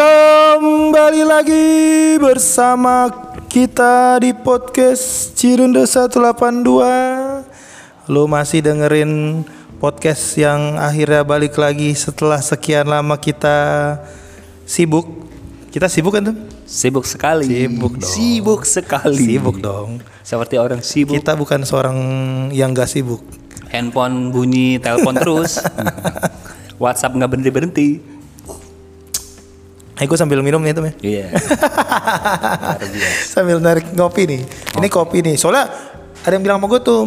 Kembali lagi bersama kita di podcast Cirunda 182 Lu masih dengerin podcast yang akhirnya balik lagi setelah sekian lama kita sibuk Kita sibuk kan tuh? Sibuk sekali. Sibuk dong. Sibuk sekali. Sibuk dong Seperti orang sibuk. Kita bukan seorang yang gak sibuk Handphone bunyi, telepon terus. WhatsApp nggak berhenti berhenti. Eh gue sambil minum nih tuh ya Iya. sambil narik ngopi nih. Ini kopi nih. Soalnya ada yang bilang sama gue tuh,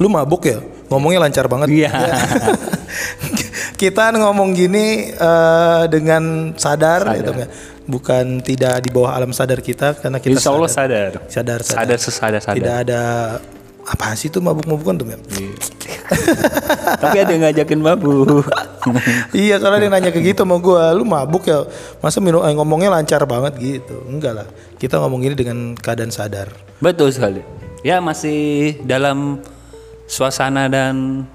lu mabuk ya? Ngomongnya lancar banget. Iya. Kita ngomong gini eh, dengan sadar, gitu kan. bukan tidak di bawah alam sadar kita karena kita Insya Allah sadar. sadar. sadar, sadar. Sadar sesadar sadar. Tidak ada apa sih tuh mabuk-mabukan tuh, Mem? Tapi ada yang ngajakin mabuk. iya, soalnya dia nanya ke gitu sama gue, lu mabuk ya? Masa minum eh, ngomongnya lancar banget gitu? Enggak lah. Kita ngomong gini dengan keadaan sadar. Betul sekali. Ya masih dalam suasana dan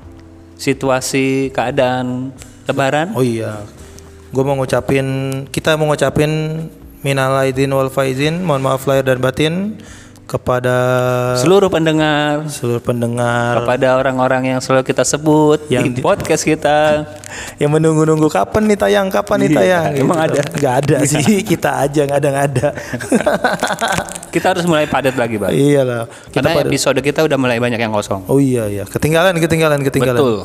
situasi keadaan lebaran. Oh iya, gue mau ngucapin, kita mau ngucapin minal aidin wal faizin, mohon maaf lahir dan batin kepada Seluruh pendengar, seluruh pendengar kepada orang-orang yang selalu kita sebut Yang di podcast kita. yang menunggu-nunggu kapan nih tayang, kapan nih Iya, tayang. emang ada? Nggak ada sih, kita aja nggak ada nggak ada. Kita harus mulai padat lagi, Bang. Iyalah, Karena pada. episode kita udah mulai banyak yang kosong. Oh iya iya, ketinggalan ketinggalan ketinggalan. Betul.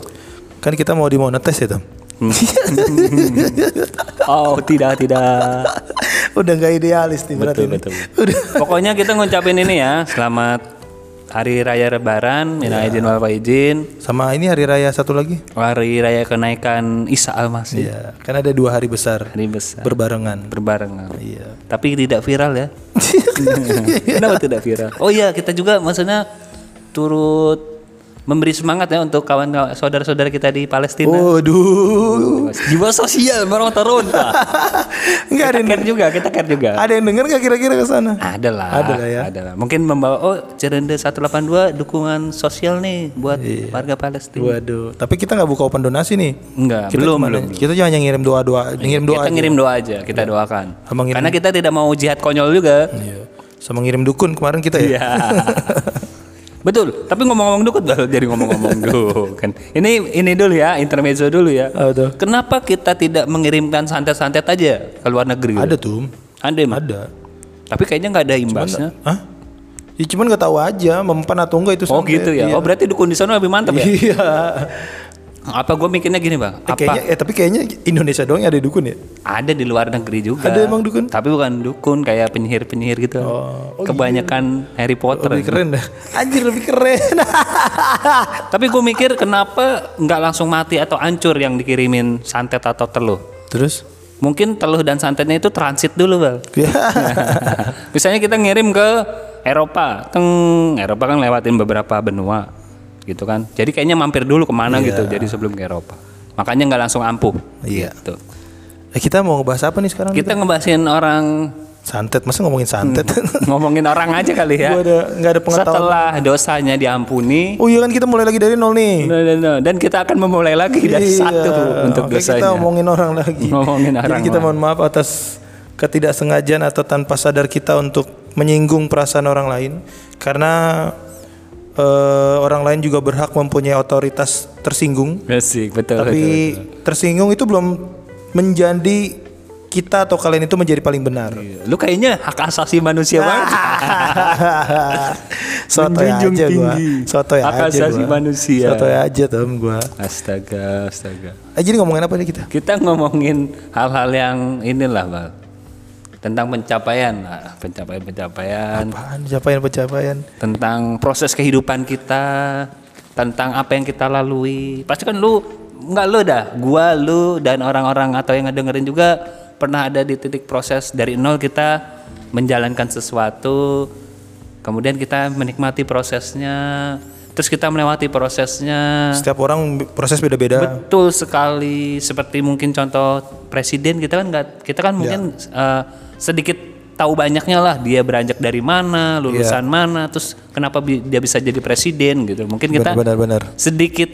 Kan kita mau dimonetes ya Tom. Oh, tidak, tidak. Udah nggak idealis nih berarti. Betul, betul. Udah. Pokoknya kita ngucapin ini ya, selamat Hari Raya Lebaran, minal Iya. izin wal faizin, Sama ini hari raya satu lagi. Hari Raya kenaikan Isa Al-Masih. Iya, kan ada dua hari besar Hari besar. berbarengan. berbarengan. Iya. Tapi tidak viral ya. Kenapa tidak viral? Oh iya, kita juga maksudnya turut memberi semangat ya untuk kawan saudara-saudara kita di Palestina. Waduh. Jiwa sosial meronta-ronta. Enggak ada care juga, kita care juga. ada yang denger nggak kira-kira ke sana? Ada lah. Ada lah ya. Ada lah. Mungkin membawa oh Cerende 182 dukungan sosial nih buat Iya. warga Palestina. Waduh. Tapi kita nggak buka open donasi nih. Enggak, Kita belum cuma- belum. Kita hanya ngirim doa-doa, ngirim doa. kita aja. ngirim doa aja, kita doakan. Sama ngirim- Karena kita tidak mau jihad konyol juga. Iya. Sama ngirim dukun kemarin kita ya. Iya. Betul, tapi ngomong-ngomong dukun baru jadi ngomong-ngomong dukun. Ini ini dulu ya, intermezzo dulu ya. Tuh? Kenapa kita tidak mengirimkan santet-santet aja ke luar negeri? Ada tuh. Ada emang. Ada. Tapi kayaknya nggak ada imbasnya. Hah? Ya cuman nggak tahu aja mempan atau enggak itu Oh santet. gitu ya. Iya. Oh berarti dukun di sana lebih mantap ya? Iya. Apa gue mikirnya gini bang? Eh, Apa kayaknya eh tapi kayaknya Indonesia doang yang ada dukun ya. ada di luar negeri juga? Ada emang dukun? Tapi bukan dukun kayak penyihir-penyihir gitu. Oh, oh Kebanyakan Harry Potter. Lebih keren dah. Anjir lebih keren. Tapi gue mikir kenapa nggak langsung mati atau hancur yang dikirimin santet atau teluh? Terus? Mungkin teluh dan santetnya itu transit dulu bang. Ya. Misalnya kita ngirim ke Eropa, teng Eropa kan lewatin beberapa benua, gitu kan. Jadi kayaknya mampir dulu ke mana gitu. Jadi sebelum ke Eropa. Makanya nggak langsung ampuh. Iya. Gitu. Eh, kita mau ngebahas apa nih sekarang? Kita ngebahasin orang Santet, masa ngomongin santet? ngomongin orang aja kali ya. Gua ada nggak ada pengetahuan. Setelah dosanya diampuni, Oh iya kan kita mulai lagi dari nol nih. no, no, no. dan kita akan memulai lagi dari Iya. satu untuk Oke, dosanya. kita ngomongin orang lagi. Ngomongin Jadi orang kita lagi. mohon maaf atas ketidaksengajaan atau tanpa sadar kita untuk menyinggung perasaan orang lain karena eh, orang lain juga berhak mempunyai otoritas tersinggung. Asik, betul, Tapi betul, tersinggung itu belum menjadi kita atau kalian itu menjadi paling benar. betul. Lu kayaknya hak asasi manusia banget. Soto aja Menjunjung gua. Soto Hak aja asasi gua. manusia. Soto aja tom gua. Astaga, astaga. Eh, jadi ngomongin apa nih kita? Kita ngomongin hal-hal yang inilah, Bang. Tentang pencapaian, Nah, pencapaian-pencapaian, Apaan pencapaian-pencapaian? tentang proses kehidupan kita, tentang apa yang kita lalui. Pasti kan lu nggak lu dah, gua, lu dan orang-orang atau yang ngedengerin juga pernah ada di titik proses dari nol kita menjalankan sesuatu, kemudian kita menikmati prosesnya, terus kita melewati prosesnya. Setiap orang proses beda-beda. Betul sekali. Seperti mungkin contoh presiden kita kan nggak, kita kan mungkin eh, sedikit tahu banyaknya lah dia beranjak dari mana, lulusan mana, terus kenapa bi- dia bisa jadi presiden gitu. Mungkin kita Benar-benar. sedikit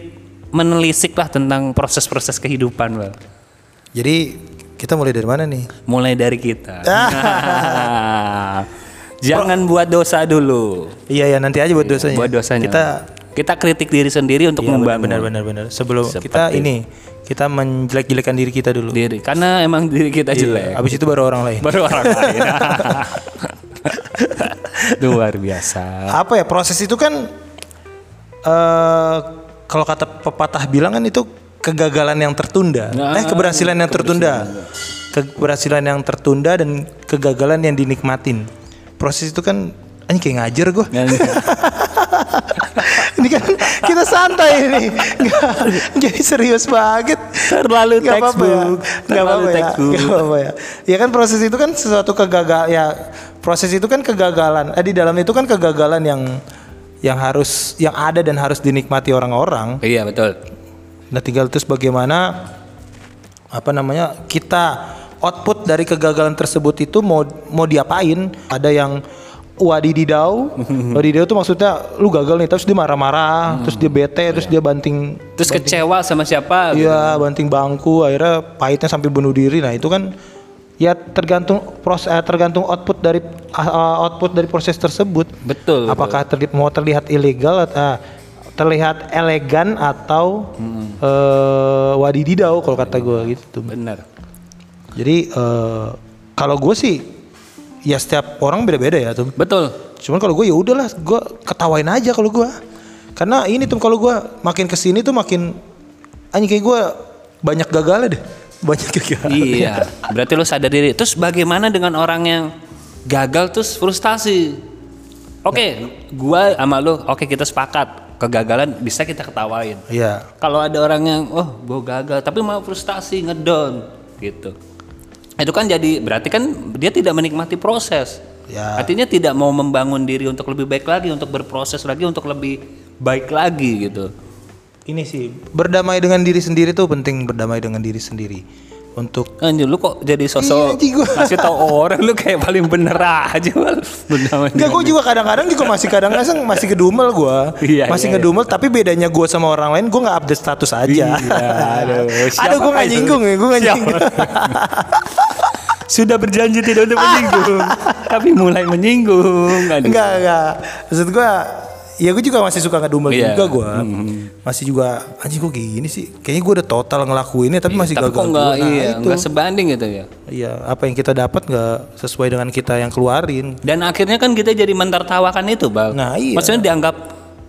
menelisik lah tentang proses-proses kehidupan, Bang. Jadi Kita mulai dari mana nih? Mulai dari kita. Jangan buat dosa dulu. Iya ya nanti aja buat dosanya. Buat dosanya. Kita kita kritik diri sendiri untuk Iya, membangun benar benar benar. Sebelum Seperti- kita ini kita menjelek-jelekan diri kita dulu. diri. Karena emang diri kita jelek. Habis itu baru orang lain. Baru orang lain. Luar biasa. Apa ya proses itu kan eh kalau kata pepatah bilang kan itu kegagalan yang tertunda. Nah, eh keberhasilan yang tertunda. Keberhasilan yang tertunda dan kegagalan yang dinikmatin. Proses itu kan anjing kayak ngajar gue. ini kan kita santai ini. Nggak, jadi serius banget. Terlalu Nggak apa-apa ya. textbook, terlalu apa-apa ya. textbook. Nggak apa-apa ya. Ya kan proses itu kan sesuatu kegagal ya proses itu kan kegagalan. Eh di dalam itu kan kegagalan yang yang harus yang ada dan harus dinikmati orang-orang. iya betul. Nah tinggal terus bagaimana apa namanya kita output dari kegagalan tersebut itu mau mau diapain? Ada yang wadididau, wadididau itu maksudnya lu gagal nih terus dia marah-marah, terus dia bete, terus dia banting Terus kecewa sama siapa? gitu. Iya, banting bangku, akhirnya pahitnya sampai bunuh diri. Nah, itu kan ya tergantung proses eh, tergantung output dari uh, output dari proses tersebut. Betul. Apakah terli- mau terlihat ilegal atau ah, terlihat elegan atau eh, wadididau kalau kata gue gitu. Benar. Jadi eh, kalau gue sih ya setiap orang beda-beda ya tuh. Betul. Cuman kalau gue ya udahlah, gue ketawain aja kalau gue. Karena ini tuh kalau gue makin ke sini tuh makin anjing kayak gue banyak gagalnya deh, banyak gagal. iya. Berarti lu sadar diri. Terus bagaimana dengan orang yang gagal terus frustasi? Oke, gua sama lu, oke kita sepakat. Kegagalan bisa kita ketawain. Iya. Kalau ada orang yang, oh gua gagal, tapi mau frustasi, ngedown, gitu. Itu kan jadi, berarti kan dia tidak menikmati proses. Ya. Artinya tidak mau membangun diri untuk lebih baik lagi, untuk berproses lagi, untuk lebih baik lagi gitu. Ini sih berdamai dengan diri sendiri tuh penting berdamai dengan diri sendiri untuk Anjir lu kok jadi Iya, sosok anjing gua. kasih tau orang lu kayak paling bener aja. Bener Enggak, gue juga kadang-kadang juga masih kadang-kadang masih kedumel gue, Iya, masih iya, ngedumel. Tapi bedanya gue sama orang lain, gue nggak update status aja. Iya, aduh, aduh, gue nggak nyinggung ya, gue nggak nyinggung. Sudah berjanji tidak untuk menyinggung, tapi mulai menyinggung. Aduh. Enggak, enggak. Maksud gue, ya gue juga masih suka ngedumel Iya. juga gue. Masih juga, anjing kok gini sih. Kayaknya gue udah total ngelakuinnya, tapi masih Tapi gagal. kok enggak. Nah, iya, itu. enggak sebanding gitu ya. Iya, apa yang kita dapat nggak sesuai dengan kita yang keluarin. Dan akhirnya kan kita jadi mentertawakan itu, Bal. Nah, iya. Maksudnya dianggap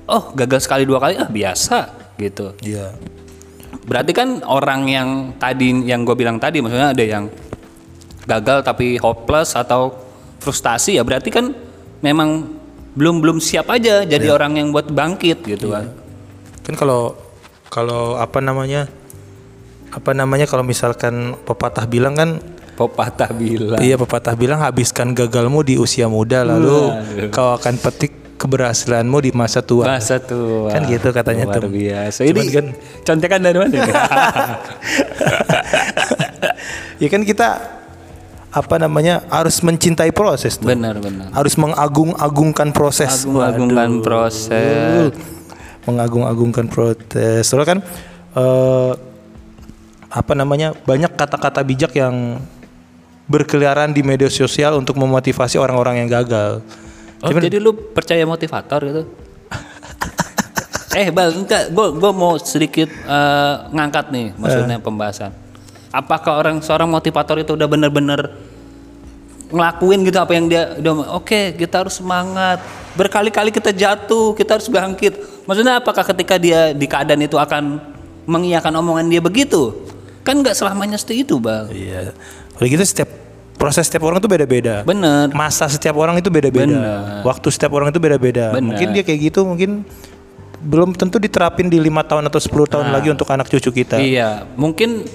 oh, gagal sekali dua kali ah biasa gitu. Iya. Berarti kan orang yang tadi yang gue bilang tadi maksudnya ada yang gagal tapi hopeless atau frustasi ya berarti kan memang belum belum siap aja jadi orang yang buat bangkit gitu kan. Kan kalau kalau apa namanya? Apa namanya kalau misalkan pepatah bilang kan Pepatah bilang. Iya pepatah bilang habiskan gagalmu di usia muda lalu kau akan petik keberhasilanmu di masa tua. Masa tua. Kan gitu katanya Luar tuh. biasa. Cuman Ini kan contekan dari mana? ya kan kita apa namanya harus mencintai proses tuh. benar benar. Harus mengagung-agungkan proses. Agung-agungkan Waduh. proses. Mengagung-agungkan proses. Soalnya kan eh, apa namanya banyak kata-kata bijak yang berkeliaran di media sosial untuk memotivasi orang-orang yang gagal. Oh, jadi lu percaya motivator gitu? eh, Bal, enggak, gua gua mau sedikit eh, ngangkat nih maksudnya pembahasan. Apakah orang seorang motivator itu udah bener-bener ngelakuin gitu apa yang dia udah oke, kita harus semangat. Berkali-kali kita jatuh, kita harus bangkit. Maksudnya apakah ketika dia di keadaan itu akan mengiyakan omongan dia begitu? Kan nggak selamanya seperti itu, Bal. Iya. Kalau gitu setiap proses setiap orang tuh beda-beda. Bener. Masa setiap orang itu beda-beda. Waktu setiap orang itu beda-beda. Mungkin dia kayak gitu, mungkin belum tentu diterapin di lima tahun atau 10 tahun lagi untuk anak cucu kita. Iya, mungkin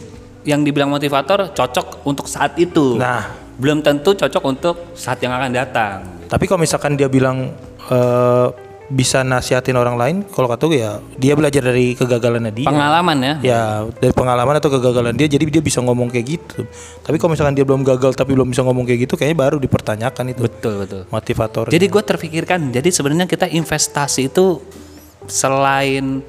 yang dibilang motivator cocok untuk saat itu. Nah. belum tentu cocok untuk saat yang akan datang. Tapi kalau misalkan dia bilang eh, bisa nasihatin orang lain, kalau kata gue ya dia belajar dari kegagalannya dia. Pengalaman ya. ya dari pengalaman atau kegagalan dia jadi dia bisa ngomong kayak gitu. Tapi kalau misalkan dia belum gagal tapi belum bisa ngomong kayak gitu, kayaknya baru dipertanyakan itu Betul betul. motivator. Jadi gue terpikirkan, jadi sebenarnya kita investasi itu selain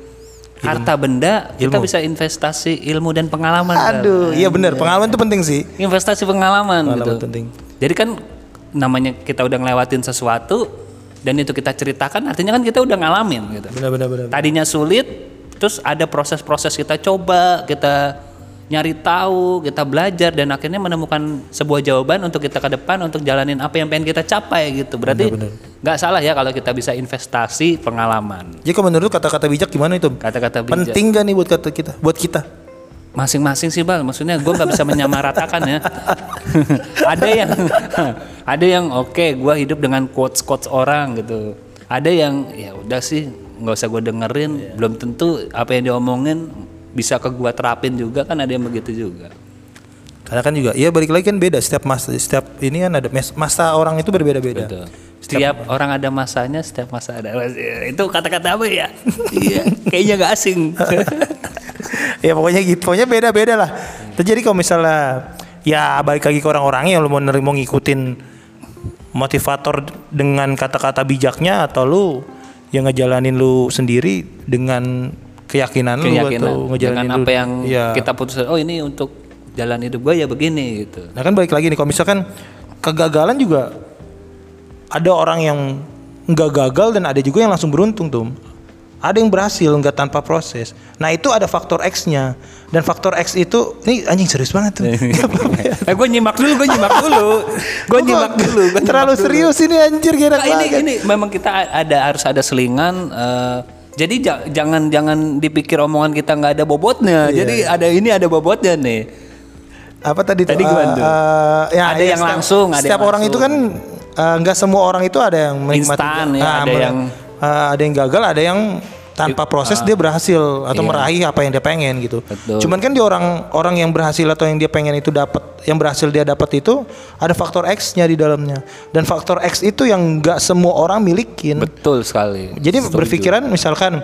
harta benda kita bisa investasi ilmu dan pengalaman. Aduh, iya benar. Pengalaman itu penting sih. investasi pengalaman, Pengalaman gitu penting. jadi kan namanya kita udah ngelewatin sesuatu dan itu kita ceritakan artinya kan kita udah ngalamin gitu Benar benar benar. tadinya sulit terus ada proses-proses kita coba kita nyari tahu kita belajar dan akhirnya menemukan sebuah jawaban untuk kita ke depan untuk jalanin apa yang pengen kita capai gitu. Berarti nggak salah ya kalau kita bisa investasi pengalaman. Jadi kalau menurut kata-kata bijak gimana itu? kata-kata bijak. Penting gak nih buat kata kita? Buat kita? masing-masing sih bal. Maksudnya gue nggak bisa menyamaratakan ya. Ada yang ada yang oke gue hidup dengan quotes quotes orang gitu. Ada yang ya udah sih nggak usah gue dengerin belum tentu apa yang diomongin bisa ke gue terapin juga kan ada yang begitu juga Karena kan juga, ya balik lagi kan beda setiap masa, setiap ini kan ada masa orang itu berbeda-beda. Betul. Setiap orang ada masanya, setiap masa ada masanya. Itu kata-kata apa ya? Iya, kayaknya gak asing. ya pokoknya gitu, pokoknya beda-beda lah. Jadi kalau misalnya ya balik lagi ke orang-orangnya yang lu mau mau ngikutin motivator dengan kata-kata bijaknya atau lu yang ngejalanin lu sendiri dengan keyakinan, lu atau Keyakinan ngejalanin dengan lu- apa yang ya. kita putuskan. Oh ini untuk jalan hidup gue ya begini gitu. Nah kan balik lagi nih kalau misalkan kegagalan juga ada orang yang nggak gagal dan ada juga yang langsung beruntung tuh. Ada yang berhasil nggak tanpa proses. Nah itu ada faktor X-nya dan faktor X itu ini anjing serius banget tuh. eh gue nyimak dulu, gue nyimak dulu, gue nyimak dulu. Gua Terlalu nyimak dulu. serius ini anjir kira Nah, ini ini memang kita ada harus ada selingan. eh, jadi ja- jangan jangan dipikir omongan kita nggak ada bobotnya. Iya, Jadi ada ini ada bobotnya nih. apa tadi? Tadi gimana Eh, tuh? eh, ya, Ada ya, yang setiap- langsung, ada Setiap yang orang itu kan eh, nggak semua orang itu ada yang menikmati. Instan ya, Nah, ada yang- eh, ada yang gagal, ada yang tanpa proses dia berhasil atau meraih apa yang dia pengen gitu. Betul. Cuman kan di orang orang yang berhasil atau yang dia pengen itu dapat, yang berhasil dia dapat itu ada faktor X-nya di dalamnya. Dan faktor X itu yang nggak semua orang milikin. Betul sekali. Jadi berpikiran misalkan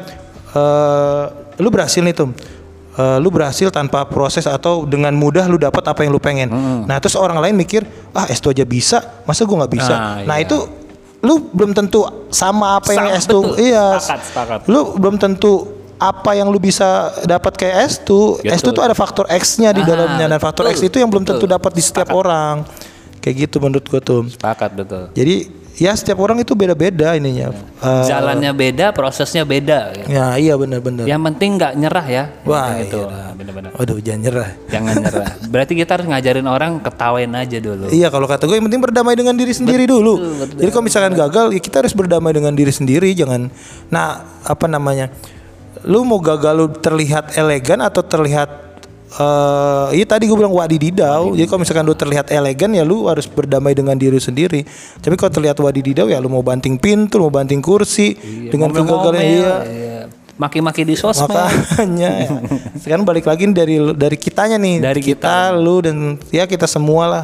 eh lu berhasil nih tuh. Eh, lu berhasil tanpa proses atau dengan mudah lu dapat apa yang lu pengen. Nah, terus orang lain mikir, "Ah, S2 aja bisa, masa gua nggak bisa?" Nah, Nah, iya. itu lu belum tentu sama apa yang Sama, S2. betul. Iya. Lu belum tentu apa yang lu bisa dapat kayak S2. S2 tuh ada faktor X-nya di Ah, dalamnya dan faktor X itu yang belum tentu dapat di setiap orang. Kayak gitu menurut gua tuh. Sepakat betul. Jadi ya setiap orang itu beda-beda ininya. Eh, Jalannya beda, prosesnya beda. gitu. ya iya benar-benar. Yang penting nggak nyerah ya. Wah, itu iya. benar-benar. Waduh, jangan nyerah. Jangan nyerah. Berarti kita harus ngajarin orang ketawain aja dulu. Iya, kalau kata gue yang penting berdamai dengan diri sendiri dulu. Jadi kalau misalkan gagal, ya kita harus berdamai dengan diri sendiri, jangan. Nah, apa namanya? Lu mau gagal lu terlihat elegan atau terlihat eh iya tadi gue bilang wadididau. Jadi kalau misalkan lu terlihat elegan ya lu harus berdamai dengan diri sendiri. Tapi kalau terlihat wadididau ya lu mau banting pintu, lu mau banting kursi dengan kegagalan iya. iya. Maki-maki di sosmed. Makanya ya. Sekarang balik lagi dari dari kitanya nih. Dari kita, lu dan ya kita semua lah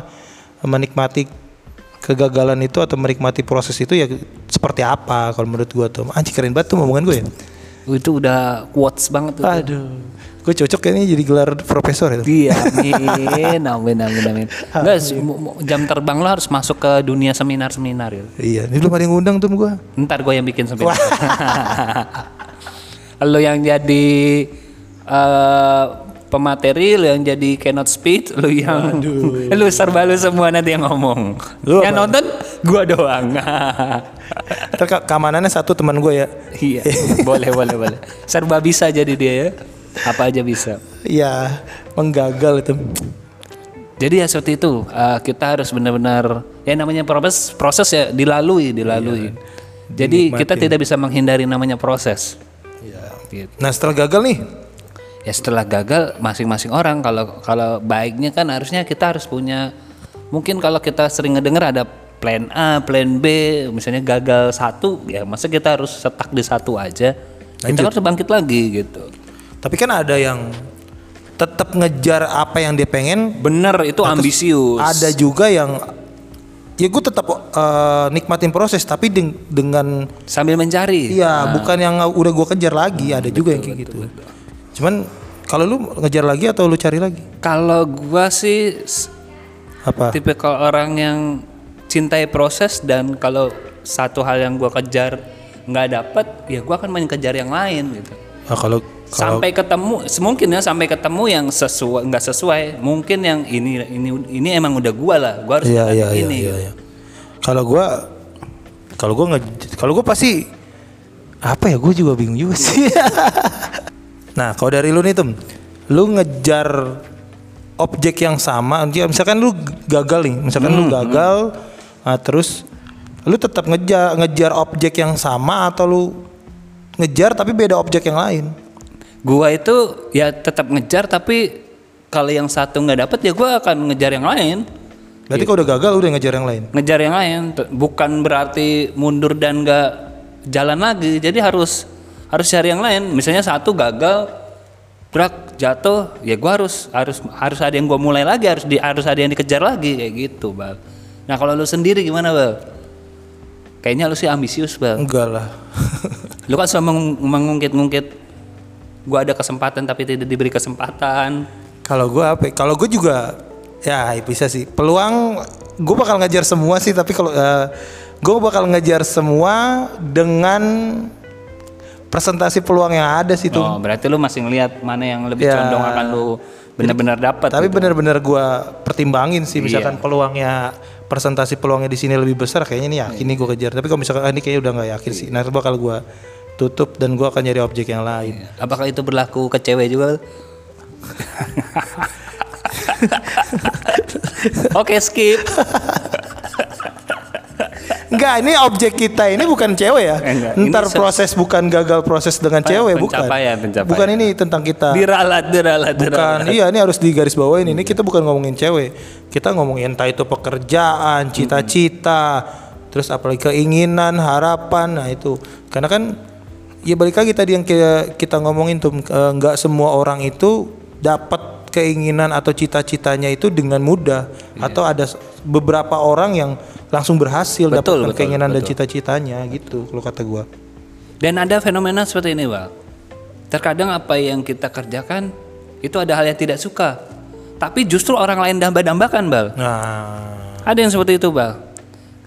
menikmati kegagalan itu atau menikmati proses itu ya seperti apa kalau menurut gua tuh. Anjir keren banget tuh omongan gue ya. Itu udah quotes banget tuh. Aduh. Gue cocok kayaknya jadi gelar profesor itu. Iya, amin, amin, amin, amin. Enggak, jam terbang lo harus masuk ke dunia seminar-seminar ya. Iya, ini belum ada yang ngundang tuh gua. Ntar gue yang bikin seminar. lo yang jadi eh, pemateri, lo yang jadi keynote speech, lo yang lo serba lo semua nanti yang ngomong. Lu yang apa? nonton gua doang. Ntar keamanannya satu teman gue ya. iya, boleh, boleh, boleh. Serba bisa jadi dia ya. Apa aja bisa. Iya, menggagal itu. Jadi ya seperti itu. Eh, kita harus benar-benar ya namanya proses proses ya dilalui, dilalui. Jadi kita tidak bisa menghindari namanya proses. Gitu. Nah, setelah gagal nih, Ya setelah gagal masing-masing orang kalau kalau baiknya kan harusnya kita harus punya mungkin kalau kita sering ngedenger ada plan A, plan B, misalnya gagal satu ya masa kita harus setak di satu aja. Kita harus bangkit lagi gitu. Tapi kan ada yang tetap ngejar apa yang dia pengen. Bener itu ambisius. Ada juga yang ya gue tetap eh, nikmatin proses tapi deng- dengan sambil mencari. iya bukan yang udah gue kejar lagi ada juga yang kayak gitu. cuman kalau lu ngejar lagi atau lu cari lagi? Kalau gua sih apa? tipikal orang yang cintai proses dan kalau satu hal yang gua kejar nggak dapet ya gua akan mengejar yang lain gitu. Nah, kalau sampai ketemu mungkin ya sampai ketemu yang sesuai nggak sesuai mungkin yang ini ini ini emang udah gua lah gua harus Iya iya iya ini iya. iya. Kalau gua kalau gua nge kalau gua pasti apa ya gue juga bingung juga sih. nah kalau dari lu nih tuh, lu ngejar objek yang sama, ya misalkan lu gagal nih, misalkan Hmm, lu gagal, nah, terus lu tetap ngejar ngejar objek yang sama atau lu ngejar tapi beda objek yang lain? Gua itu ya tetap ngejar tapi kalau yang satu nggak dapet ya gua akan ngejar yang lain. Berarti kalau udah gagal udah ngejar yang lain. ngejar yang lain. Bukan berarti mundur dan nggak jalan lagi. Jadi harus harus cari yang lain. Misalnya satu gagal brak jatuh ya gua harus harus harus ada yang gua mulai lagi harus di harus ada yang dikejar lagi. Kayak gitu bal. Nah kalau lu sendiri gimana bal? Kayaknya lu sih ambisius bal. Enggak lah. lu kan mengung- mengungkit-ungkit gua ada kesempatan tapi tidak diberi kesempatan Kalau gue apa? ya? Kalau gue juga ya bisa sih. Peluang gue bakal ngejar semua sih. Tapi kalau gue bakal ngejar semua dengan presentasi peluang yang ada sih tuh. oh berarti lu masih ngelihat mana yang lebih Ya. condong akan lu benar-benar dapat Tapi gitu. benar-benar gue pertimbangin sih. Iya. Misalkan peluangnya presentasi peluangnya di sini lebih besar, kayaknya ini yakin nih gue kejar. Tapi kalau misalkan ah, ini kayaknya udah nggak yakin sih. Nah itu bakal gue tutup dan gue akan nyari objek yang lain. Apakah itu berlaku ke cewek juga? Oke skip. Enggak, ini objek kita ini bukan cewek ya. Enggak, Ntar se- proses bukan gagal proses dengan cewek bukan. pencapaian, pencapaian. Bukan ini tentang kita. Diralat, diralat, Bukan, diralat. iya ini harus digaris bawain. Ini kita bukan ngomongin cewek. Kita ngomongin entah itu pekerjaan, cita-cita, terus apalagi keinginan, harapan. Nah itu, karena kan ya balik lagi tadi yang kita, kita ngomongin tuh eh, nggak semua orang itu dapat keinginan atau cita-citanya itu dengan mudah atau ada beberapa orang yang langsung berhasil Betul, dapatkan betul, keinginan dan cita-citanya gitu kalau kata gua. Dan ada fenomena seperti ini, Bang. Terkadang apa yang kita kerjakan itu ada hal yang tidak suka. Tapi justru orang lain damba-dambakan, Bal. Nah, Ada yang seperti itu, Bal.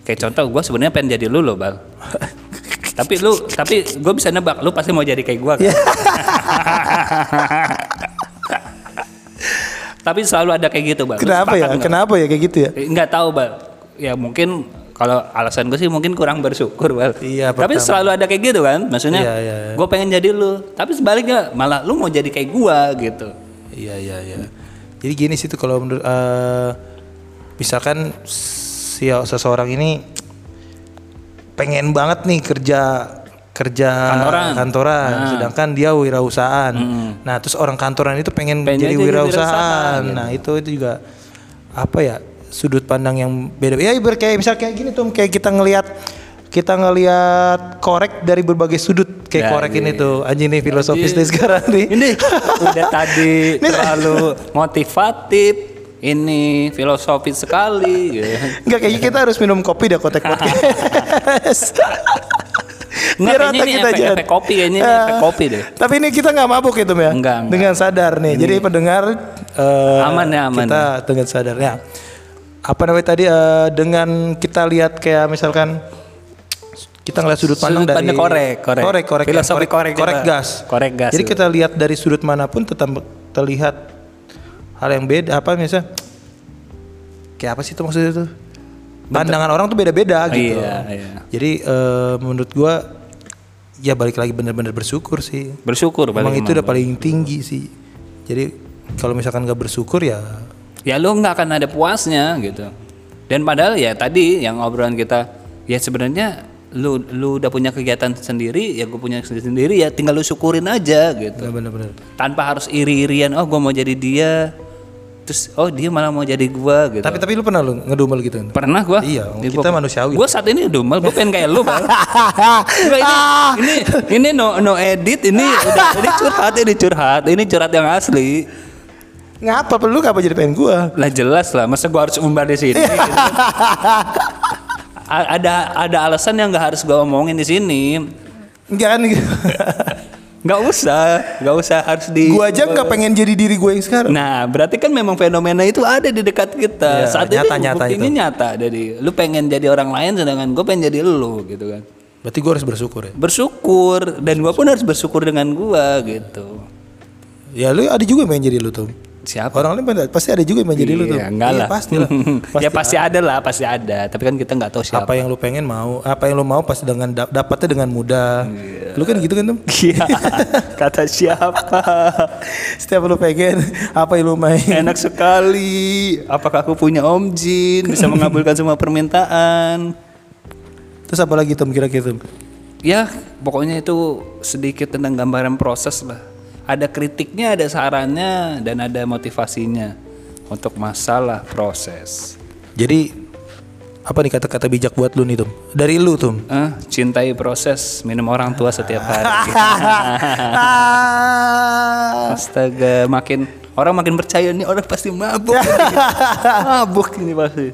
Kayak contoh, gue sebenarnya pengen jadi lu loh, Bal. tapi lu, tapi gue bisa nebak, lu pasti mau jadi kayak gue. Kan? tapi selalu ada kayak gitu. Lu kenapa ya? nggak? Kenapa ya kayak gitu ya? Eh, nggak tahu bal ya mungkin kalau alasan gue sih mungkin kurang bersyukur bal Iya, tapi pertama. selalu ada kayak gitu kan maksudnya Iya, iya, iya. gue pengen jadi lu tapi sebaliknya malah lu mau jadi kayak gua gitu Iya iya iya. Jadi gini sih tuh kalau menurut eh, misalkan si seseorang ini pengen banget nih kerja kerja Kantoran. kantoran, Nah. sedangkan dia wirausahaan. Nah, terus orang kantoran itu pengen, Pengen jadi wirausahaan. wirausahaan, gitu. Nah, itu itu juga apa ya? Sudut pandang yang beda. Ya kayak misal kayak gini tuh kayak kita ngelihat kita ngelihat korek dari berbagai sudut kayak Ya, korek ini iya. tuh anjing nih filosofis nih sekarang nih. ini udah tadi terlalu motivatif ini filosofis sekali gitu. Enggak kayaknya kita harus minum kopi deh kotek podcast. Biar otak ini kita efek- efek kopi, kayaknya ini Eh, efek kopi deh. Tapi ini kita nggak mabuk itu ya. Enggak, enggak. Dengan sadar nih. Jadi pendengar eh, Aman ya, aman Kita dengan sadarnya. Apa namanya tadi eh, dengan kita lihat kayak misalkan kita ngeliat sudut pandang Sudut dari pandang korek, korek. korek, korek, ya, Filosofi korek korek juga. gas, Korek gas Jadi kita lihat dari sudut mana pun tetap terlihat hal yang beda. Apa misalnya? Kayak apa sih itu maksudnya tuh? Pandangan orang tuh beda-beda gitu. Iya, iya. Jadi eh, menurut gua ya balik lagi bener-bener bersyukur sih. bersyukur Emang itu udah paling tinggi sih. Jadi kalau misalkan nggak bersyukur ya ya lu nggak akan ada puasnya gitu dan padahal ya tadi yang obrolan kita ya sebenarnya lu lu udah punya kegiatan sendiri ya gue punya sendiri ya tinggal lu syukurin aja gitu bener-bener. tanpa harus iri-irian oh gue mau jadi dia terus oh dia malah mau jadi gua gitu Tapi tapi lu pernah lu ngedumel gitu? pernah gua Iya, kita manusiawi. gue saat ini dumel gue pengen kayak lu bang ini, ini ini no no edit ini udah ini curhat ini curhat ini curhat yang asli Ngapa perlu ngapa jadi pengen gua? lah jelas lah masa gua harus umbar di sini gitu. Ada ada alasan yang nggak harus gua omongin di sini Enggak kan? nggak usah nggak usah harus di gua aja nggak pengen jadi diri gua yang sekarang. nah berarti kan memang fenomena itu ada di dekat kita Iya, saat nyata, ini nyata buktinya itu. nyata jadi lu pengen jadi orang lain sedangkan gue pengen jadi lu gitu kan Berarti gua harus bersyukur ya. bersyukur dan gua pun harus bersyukur dengan gua gitu Ya lu ada juga yang pengen jadi lu tuh. Siapa? Orang lain pasti ada juga yang pengen jadi lu tuh. Iya, enggak Iya, lah. pasti lah. ya pasti ada lah, pasti ada. Tapi kan kita nggak tahu siapa. apa yang lu pengen mau, apa yang lu mau pasti dengan da- dapatnya dengan mudah. Lu kan gitu kan tuh. Iya. Kata siapa? Setiap lu pengen apa yang lu main. Enak sekali. Apakah aku punya Om Jin bisa mengabulkan semua permintaan? Terus apa lagi tuh kira-kira tuh? Ya, pokoknya itu sedikit tentang gambaran proses lah. Ada kritiknya, ada sarannya, dan ada motivasinya untuk masalah proses. Jadi apa nih kata-kata bijak buat lu nih tuh? Dari lu tuh. Eh, cintai proses, minum orang tua setiap hari. Astaga, makin orang makin percaya nih orang pasti mabuk. mabuk ini pasti.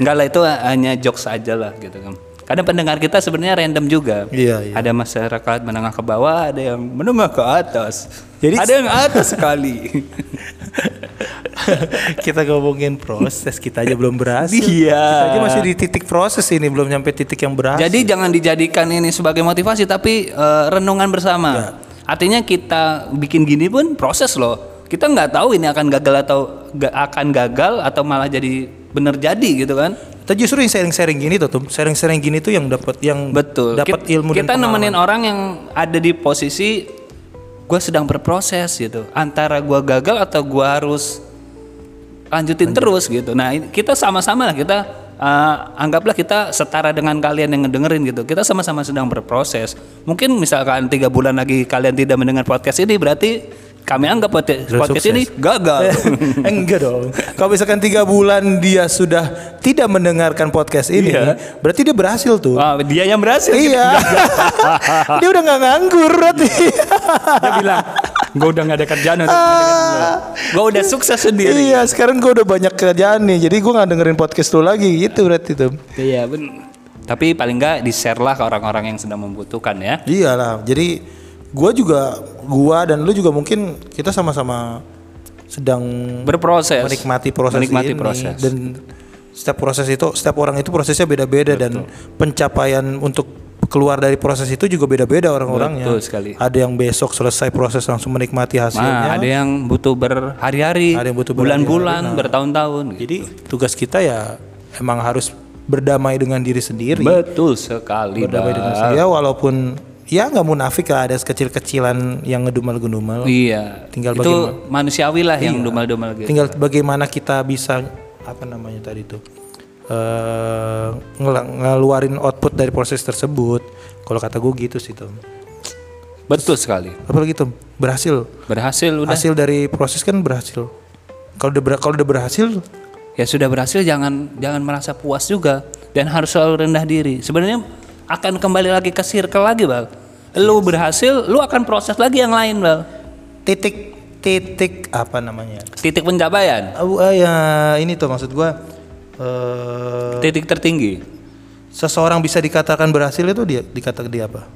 Enggak lah itu hanya jokes aja lah gitu kan. Kadang pendengar kita sebenarnya random juga. Iya, iya. Ada masyarakat menengah ke bawah, ada yang menengah ke atas. Jadi- ada yang atas sekali. kita ngomongin proses, kita aja belum berhasil. Iya. Kita aja masih di titik proses ini, belum nyampe titik yang berhasil. Jadi jangan dijadikan ini sebagai motivasi tapi eh, renungan bersama. Artinya kita bikin gini pun proses loh. Kita nggak tahu ini akan gagal atau ga- akan gagal atau malah jadi bener jadi gitu kan. Kita justru yang sharing-sharing gini tuh, tuh. sharing-sharing gini tuh yang dapat yang Betul. dapat ilmu Kita dan nemenin orang yang ada di posisi gue sedang berproses gitu. Antara gue gagal atau gue harus lanjutin terus gitu. Nah kita sama-sama lah kita eh, anggaplah kita setara dengan kalian yang ngedengerin gitu. Kita sama-sama sedang berproses. Mungkin misalkan tiga bulan lagi kalian tidak mendengar podcast ini berarti kami anggap podcast, podcast ini gagal. Eh, enggak dong. Kalau misalkan tiga bulan dia sudah tidak mendengarkan podcast ini, Iya. berarti dia berhasil tuh. Wah, dia yang berhasil. iya. dia udah nggak nganggur berarti. Dia bilang, gue udah gak ada kerjaan untuk Gue udah sukses sendiri. iya, sekarang gue udah banyak kerjaan nih, jadi gue nggak dengerin podcast lu lagi, gitu berarti tuh. Iya ben. Tapi paling nggak di share lah ke orang-orang yang sedang membutuhkan ya. Iyalah, jadi gua juga gua dan lu juga mungkin kita sama-sama sedang Berproses. menikmati proses Menikmati ini proses. dan setiap proses itu setiap orang itu prosesnya beda-beda dan pencapaian untuk keluar dari proses itu juga beda-beda orang-orangnya. Betul sekali. Ada yang besok selesai proses langsung menikmati hasilnya. Nah, ada yang butuh berhari-hari, Ada yang butuh bulan-bulan, bertahun-tahun. gitu. Jadi tugas kita ya emang harus berdamai dengan diri sendiri. Betul sekali, berdamai dengan Bang. saya walaupun ya nggak munafik lah ada kecil-kecilan yang ngedumel-gedumel. Iya. Tinggal itu manusiawi lah yang dumal-dumal gitu. Tinggal bagaimana kita bisa apa namanya tadi itu eh ngel- ngeluarin output dari proses tersebut. Kalau kata gue gitu sih Tom. Betul sekali. Apalagi Tom berhasil. Berhasil udah. Hasil dari proses kan berhasil. Kalau udah ber- kalau udah berhasil Ya sudah berhasil jangan jangan merasa puas juga dan harus selalu rendah diri. Sebenarnya akan kembali lagi ke circle lagi, Bal. Lu berhasil, lu akan proses lagi yang lain, Bal. titik titik apa namanya? Titik pencapaian, Oh, ah, ya ini tuh maksud gua eh titik tertinggi. seseorang bisa dikatakan berhasil itu dia dikatakan dia apa?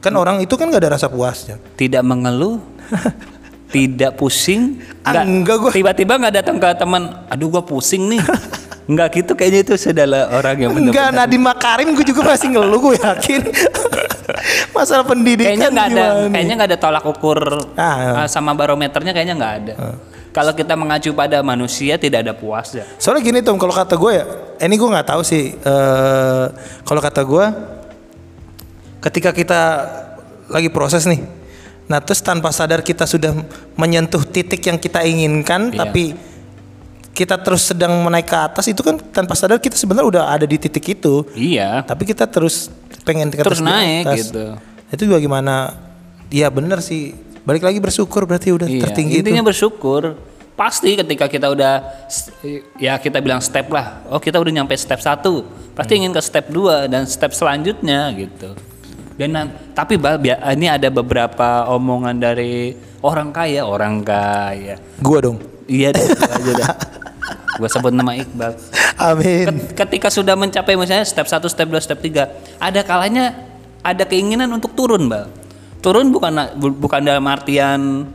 Kan orang itu kan gak ada rasa puasnya. Tidak mengeluh, tidak pusing, enggak gua. tiba-tiba nggak datang ke teman, aduh gua pusing nih. Enggak gitu kayaknya itu adalah orang yang benar Enggak, Nadiem Makarim gue juga masih ngeluh gue yakin. Masalah pendidikan kayaknya nggak ada gimana? kayaknya nggak ada tolak ukur Ah. uh, sama barometernya kayaknya nggak ada. Kalau kita mengacu pada manusia tidak ada puasnya. Soalnya gini Tom, kalau kata gue ya, ini gue nggak tahu sih. eh kalau kata gue, ketika kita lagi proses nih, nah terus tanpa sadar kita sudah menyentuh titik yang kita inginkan, Iya. tapi kita terus sedang menaik ke atas itu kan tanpa sadar kita sebenarnya udah ada di titik itu, Iya. tapi kita terus pengen ke Terus atas, di naik atas. gitu. Itu bagaimana? Ya bener sih. Balik lagi bersyukur berarti udah Iya, tertinggi itu. intinya bersyukur. Pasti ketika kita udah ya kita bilang step lah. Oh, kita udah nyampe step 1. Pasti Hmm. ingin ke step 2 dan step selanjutnya gitu. Dan tapi ini ada beberapa omongan dari orang kaya, orang kaya. Gua dong. Iya aja dah. Gua sebut nama Iqbal. Amin. Ket- Ketika sudah mencapai misalnya step 1, step 2, step 3, ada kalanya ada keinginan untuk turun, Bal. Turun bukan bu- bukan dalam artian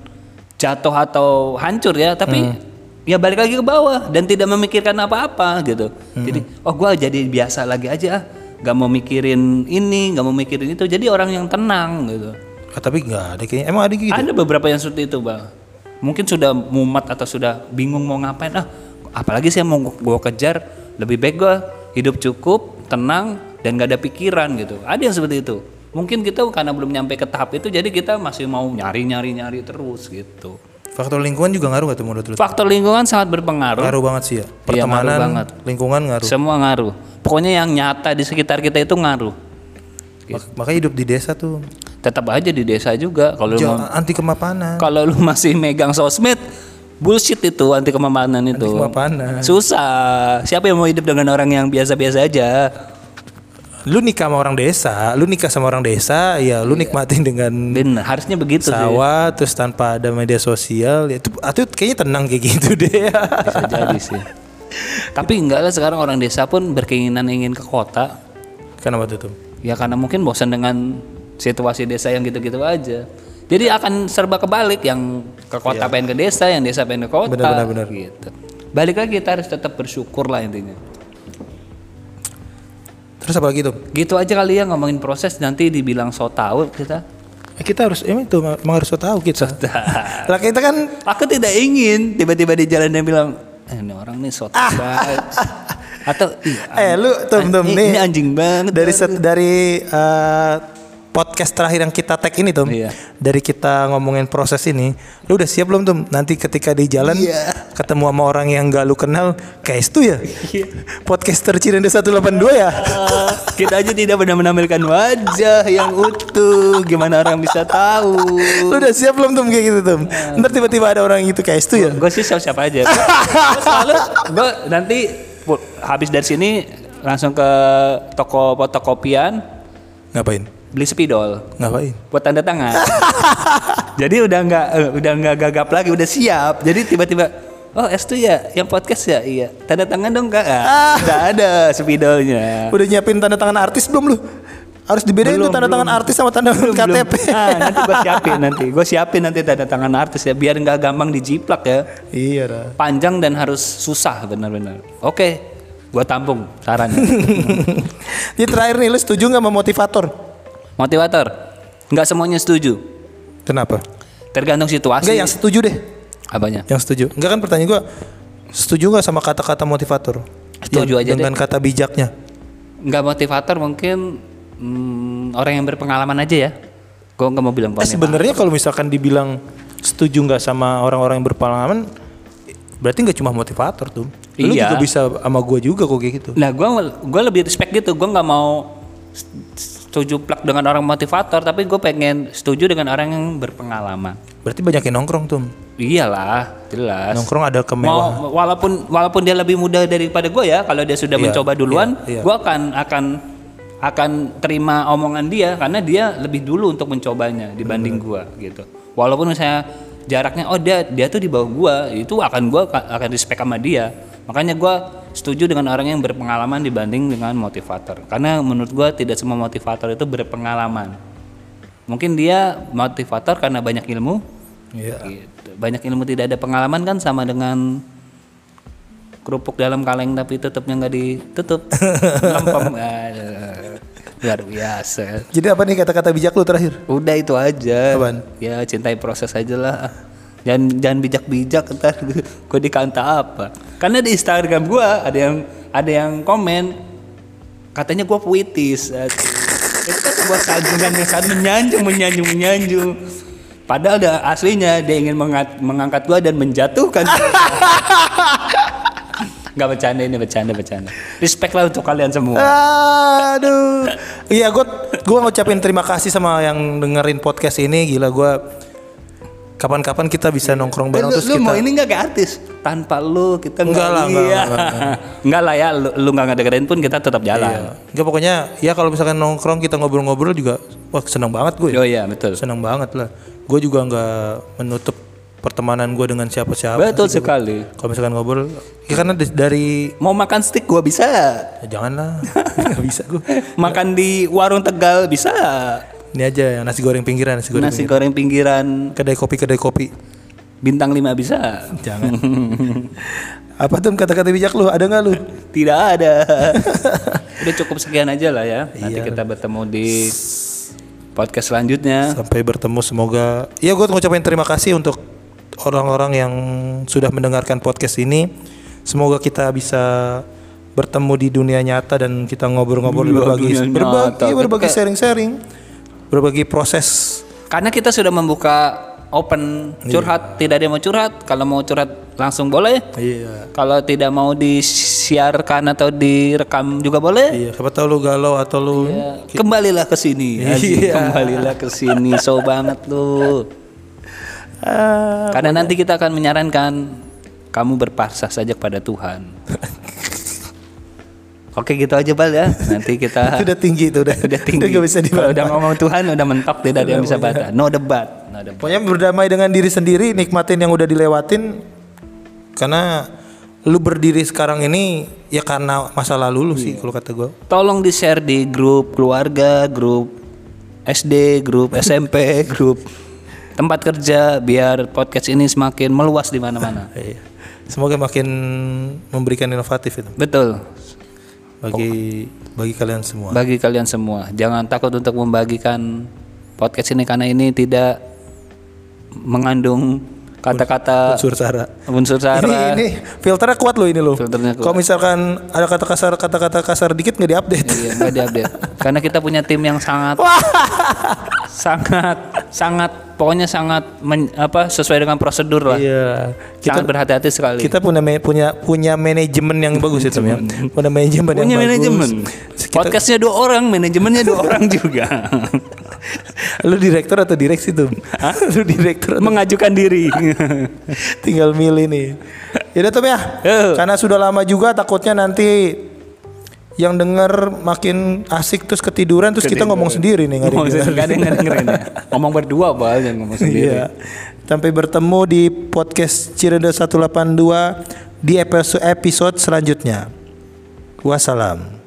jatuh atau hancur ya, tapi ya balik lagi ke bawah dan tidak memikirkan apa-apa gitu. Jadi, oh gua jadi biasa lagi aja ah. Gak mau mikirin ini, gak mau mikirin itu. Jadi orang yang tenang gitu. Ah, tapi nggak ada kayaknya. Emang ada gitu? Ada beberapa yang seperti itu, Bang. mungkin sudah mumet atau sudah bingung mau ngapain ah apalagi sih yang mau gue kejar lebih baik gue hidup cukup tenang dan gak ada pikiran gitu ada yang seperti itu mungkin kita karena belum nyampe ke tahap itu jadi kita masih mau nyari nyari nyari terus gitu Faktor lingkungan juga ngaruh gak tuh menurut lu? faktor lingkungan sangat berpengaruh Ngaruh banget sih ya. Iya, ngaruh Pertemanan, banget. lingkungan ngaruh. semua ngaruh pokoknya yang nyata di sekitar kita itu ngaruh Mak- Makanya hidup di desa tuh tetap aja di desa juga kalau lu anti kemapanan. kalau lu masih megang sosmed bullshit itu anti kemapanan itu. Kemapanan. susah. Siapa yang mau hidup dengan orang yang biasa-biasa aja? Lu nikah sama orang desa, lu nikah sama orang desa, ya lu nikmatin dengan bener harusnya begitu sih sawah terus tanpa ada media sosial ya itu itu kayaknya tenang kayak gitu deh bisa jadi sih. Tapi enggak lah sekarang orang desa pun berkeinginan ingin ke kota. Kenapa tuh? Ya karena mungkin bosan dengan situasi desa yang gitu-gitu aja jadi akan serba kebalik yang ke kota pengen ke desa yang desa pengen ke kota. Benar, benar, benar. gitu. Balik lagi kita harus tetap bersyukur lah intinya. Terus apa lagi tuh gitu aja kali ya ngomongin proses nanti dibilang so tau kita. Eh, kita harus emang itu emang harus tahu kita? Lah kita kan aku tidak ingin tiba-tiba di jalan dia bilang eh, ini orang nih so tau. Atau "Ih, eh lu tuh an- tuh ini, nih. ini anjing banget. Dari set, dari eh, podcast terakhir yang kita tag ini tuh Iya. dari kita ngomongin proses ini lu udah siap belum tuh nanti ketika di jalan Iya. ketemu sama orang yang gak lu kenal kayak itu ya? Podcaster Cirende 182 ya? Kita aja tidak pernah menampilkan wajah yang utuh. Gimana orang bisa tahu? Lu udah siap belum tuh kayak gitu tuh ntar tiba-tiba ada orang gitu kayak itu ya? Gue sih siap-siap aja. Gue selalu gue nanti habis dari sini langsung ke toko fotokopian. Ngapain beli spidol. Ngapain? Buat tanda tangan. Jadi udah nggak eh, udah nggak gagap lagi udah siap. Jadi tiba-tiba oh es tuh ya yang podcast ya? Iya. Tanda tangan dong kak. Ah, udah ada spidolnya. Udah nyiapin tanda tangan artis belum lu? Harus dibedain Belum, tuh tanda tangan artis sama tanda tangan KTP Ah, nanti gue siapin nanti. Gue siapin nanti tanda tangan artis ya biar nggak gampang dijiplak ya. Iya dah panjang dan harus susah benar-benar. Oke gue tampung sarannya. Ini terakhir nih, lu setuju nggak sama motivator? Motivator nggak semuanya setuju Kenapa? tergantung situasi Enggak yang setuju deh, apanya yang setuju. Enggak kan pertanyaan gua, setuju nggak sama kata-kata motivator? Setuju aja dengan kata bijaknya. nggak motivator mungkin hmm, orang yang berpengalaman aja ya gue nggak mau bilang Eh, sebenarnya kalau misalkan dibilang setuju nggak sama orang-orang yang berpengalaman, berarti nggak cuma motivator tuh. Lu Iya. juga bisa sama gua juga kok kayak gitu. nah gue gue lebih respect gitu gue nggak mau setuju plak dengan orang motivator tapi gue pengen setuju dengan orang yang berpengalaman Berarti banyak yang nongkrong tuh. iyalah jelas Nongkrong ada kemewahan. mau walaupun walaupun dia lebih muda daripada gue ya kalau dia sudah Iya, mencoba duluan iya, iya. gue akan akan akan terima omongan dia karena dia lebih dulu untuk mencobanya dibanding gue gitu walaupun misalnya jaraknya oh dia dia tuh di bawah gue itu akan gue akan respect sama dia makanya gue setuju dengan orang yang berpengalaman dibanding dengan motivator karena menurut gue tidak semua motivator itu berpengalaman mungkin dia motivator karena banyak ilmu Iya. Gitu. Banyak ilmu tidak ada pengalaman kan sama dengan kerupuk dalam kaleng tapi tutupnya nggak ditutup. Lempem. Luar biasa. Jadi apa nih kata-kata bijak lu terakhir? Udah itu aja. Apaan? Ya cintai proses aja lah. Jangan jangan bijak-bijak ntar gue dikanta apa. Karena di Instagram gua ada yang ada yang komen katanya gua puitis. Aduh. Itu kan sebuah sanjungan yang sangat menyanjung, menyanjung, menyanjung. Padahal dah aslinya dia ingin mengat- mengangkat gua dan menjatuhkan. Gak bercanda ini bercanda bercanda. Respect lah untuk kalian semua. Aduh. Iya, gue gue ngucapin terima kasih sama yang dengerin podcast ini. Gila gue kapan-kapan kita bisa nongkrong Eh, bareng lu, terus lu kita mau ini nggak kayak artis tanpa lu kita Enggak nggak lah, enggak, iya. enggak, enggak. Enggak lah ya lu, lu nggak ngedengerin pun kita tetap jalan Iya. Enggak pokoknya ya kalau misalkan nongkrong kita ngobrol-ngobrol juga wah seneng banget gue. oh iya betul Seneng banget lah. Gue juga nggak menutup pertemanan gue dengan siapa-siapa. betul sekali Kalau misalkan ngobrol, ya karena dari mau makan steak gua bisa ya janganlah, nggak bisa gue. makan di warung tegal bisa Ini aja yang nasi goreng pinggiran, nasi goreng nasi goreng pinggiran pinggiran. kedai kopi, kedai kopi. bintang 5 bisa Jangan. Apa tuh kata-kata bijak lu? Ada nggak lu? tidak ada udah cukup sekian aja lah ya nanti Iya. kita bertemu di podcast selanjutnya Sampai bertemu semoga. Iya gue ngucapin terima kasih untuk orang-orang yang sudah mendengarkan podcast ini. Semoga kita bisa bertemu di dunia nyata dan kita ngobrol-ngobrol berbagi dunia berbagi nyata. berbagi sharing-sharing, berbagi proses. Karena kita sudah membuka open curhat, tidak ada yang mau curhat. Kalau mau curhat langsung boleh. Iya. Kalau tidak mau disiarkan atau direkam juga boleh. Iya, siapa tahu lu galau atau lu Ya, Kembalilah ke sini. Asik, Kembalilah ke sini. So banget lu. Ah, Karena nanti kita akan menyarankan kamu berpasrah saja kepada Tuhan. Oke gitu aja bal ya. Nanti kita itu udah tinggi itu udah. udah tinggi. Udah gak bisa Kalau dibantah. udah ngomong Tuhan udah mentok tidak ada yang bisa bantah. No debat. No debat. Pokoknya berdamai dengan diri sendiri, nikmatin yang udah dilewatin. Karena lu berdiri sekarang ini ya karena masa lalu lu sih kalau kata gua. Tolong di share di grup keluarga, grup SD, grup SMP, grup tempat kerja biar podcast ini semakin meluas di mana-mana. Iya. Semoga makin memberikan inovatif itu Betul. Bagi bagi kalian semua. Bagi kalian semua, jangan takut untuk membagikan podcast ini karena ini tidak mengandung kata-kata Unsur sara. unsur Ini sara. ini filternya kuat loh ini loh. Filternya kuat. Kalau misalkan ada kata kasar kata-kata kasar dikit nggak diupdate. Iya, nggak diupdate. Karena kita punya tim yang sangat sangat sangat pokoknya sangat men- apa sesuai dengan prosedur lah. Iya. Kita Sangat berhati-hati sekali. kita punya punya punya manajemen yang bagus itu ya. Punya manajemen yang punya bagus. manajemen. Podcastnya dua orang, manajemennya dua orang juga. Lu direktur atau direksi tuh? Lu direktur atau Mengajukan diri. tinggal milih nih. Ya udah Tom ya. Karena sudah lama juga takutnya nanti yang denger makin asik terus ketiduran terus kita ngomong sendiri nih nggak Ngomong sendiri, nggak ada yang dengerin ya. Ngomong berdua bal, jangan ngomong sendiri. Iya. Sampai bertemu di podcast Cirende 182 di episode episode selanjutnya. Wassalam.